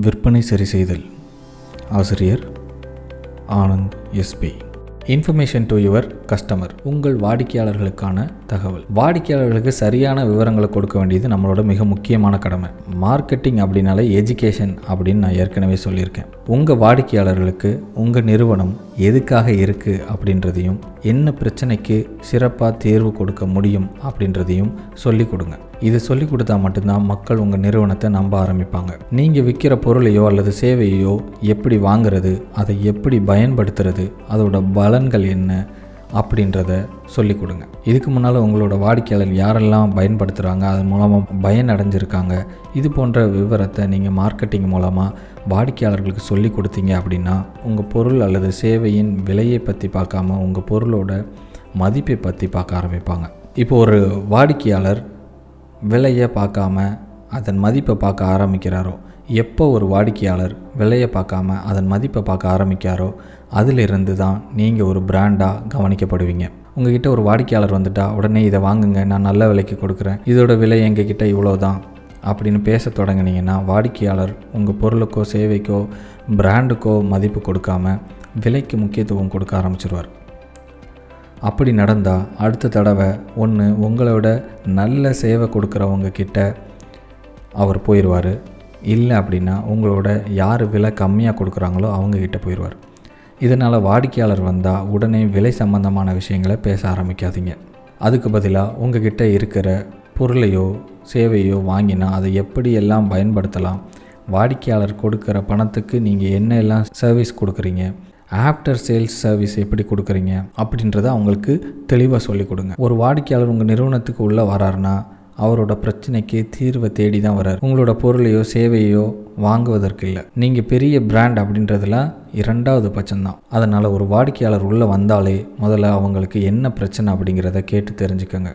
விற்பனை சரி செய்தல் ஆசிரியர் Anand SP information to your customer உங்கள் வாடிக்கையாளர்களுக்கான தகவல். வாடிக்கையாளர்களுக்கு சரியான விவரங்களை கொடுக்க வேண்டியது நம்மளோட மிக முக்கியமான கடமை. மார்க்கெட்டிங் அப்படின்னாலே எஜுகேஷன் அப்படின்னு நான் ஏற்கனவே சொல்லியிருக்கேன். உங்கள் வாடிக்கையாளர்களுக்கு உங்கள் நிறுவனம் எதுக்காக இருக்குது அப்படின்றதையும் என்ன பிரச்சனைக்கு சிறப்பாக தேர்வு கொடுக்க முடியும் அப்படின்றதையும் சொல்லிக் கொடுங்க. இது சொல்லி கொடுத்தா மட்டும்தான் மக்கள் உங்கள் நிறுவனத்தை நம்ப ஆரம்பிப்பாங்க. நீங்கள் விற்கிற பொருளையோ அல்லது சேவையோ எப்படி வாங்குறது அதை எப்படி பயன்படுத்துறது அதோட பலன்கள் என்ன அப்படின்றத சொல்லிக் கொடுங்க. இதுக்கு முன்னால் உங்களோட வாடிக்கையாளர் யாரெல்லாம் பயன்படுத்துகிறாங்க அதன் மூலமாக பயன் அடைஞ்சிருக்காங்க இது போன்ற விவரத்தை நீங்கள் மார்க்கெட்டிங் மூலமாக வாடிக்கையாளர்களுக்கு சொல்லி கொடுத்தீங்க அப்படின்னா உங்கள் பொருள் அல்லது சேவையின் விலையை பற்றி பார்க்காம உங்கள் பொருளோட மதிப்பை பற்றி பார்க்க ஆரம்பிப்பாங்க. இப்போ ஒரு வாடிக்கையாளர் விலையை பார்க்காம அதன் மதிப்பை பார்க்க ஆரம்பிக்கிறாரோ எப்போ ஒரு வாடிக்கையாளர் விலையை பார்க்காம அதன் மதிப்பை பார்க்க ஆரம்பிக்காரோ அதிலிருந்து தான் நீங்கள் ஒரு பிராண்டாக கவனிக்கப்படுவீங்க. உங்ககிட்ட ஒரு வாடிக்கையாளர் வந்துட்டா உடனே இதை வாங்குங்க நான் நல்ல விலைக்கு கொடுக்குறேன். இதோட விலை எங்ககிட்ட இவ்வளோ தான் அப்படின்னு பேச தொடங்குனீங்கன்னா வாடிக்கையாளர் உங்கள் பொருளுக்கோ சேவைக்கோ பிராண்டுக்கோ மதிப்பு கொடுக்காம விலைக்கு முக்கியத்துவம் கொடுக்க ஆரம்பிச்சிருவார். அப்படி நடந்தால் அடுத்த தடவை ஒன்று உங்களோட நல்ல சேவை கொடுக்குறவங்க கிட்ட அவர் போயிடுவார் இல்லை அப்படின்னா உங்களோட யார் விலை கம்மியாக கொடுக்குறாங்களோ அவங்கக்கிட்ட போயிடுவார். இதனால் வாடிக்கையாளர் வந்தால் உடனே விலை சம்பந்தமான விஷயங்களை பேச ஆரம்பிக்காதீங்க. அதுக்கு பதிலாக உங்ககிட்ட இருக்கிற பொருளையோ சேவையோ வாங்கினா அதை எப்படி எல்லாம் பயன்படுத்தலாம்? வாடிக்கையாளர் கொடுக்குற பணத்துக்கு நீங்கள் என்ன எல்லாம் சர்வீஸ் கொடுக்குறீங்க? ஆஃப்டர் சேல்ஸ் சர்வீஸ் எப்படி கொடுக்குறீங்க? அப்படின்றத அவங்களுக்கு தெளிவாக சொல்லிக் கொடுங்க. ஒரு வாடிக்கையாளர் உங்கள் நிறுவனத்துக்கு உள்ளே வராருன்னா அவரோட பிரச்சனைக்கு தீர்வை தேடி தான் வரார் உங்களோட பொருளையோ சேவையோ வாங்குவதற்கு இல்லை நீங்கள் பெரிய பிராண்ட் அப்படின்றதுலாம் இரண்டாவது பட்சம்தான். அதனால் ஒரு வாடிக்கையாளர் உள்ளே வந்தாலே முதல்ல அவங்களுக்கு என்ன பிரச்சனை அப்படிங்கிறத கேட்டு தெரிஞ்சுக்கோங்க.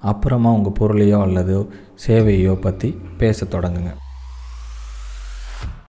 அப்புறமா உங்கள் பொருளையோ அல்லது சேவையோ பற்றி பேச தொடங்குங்க.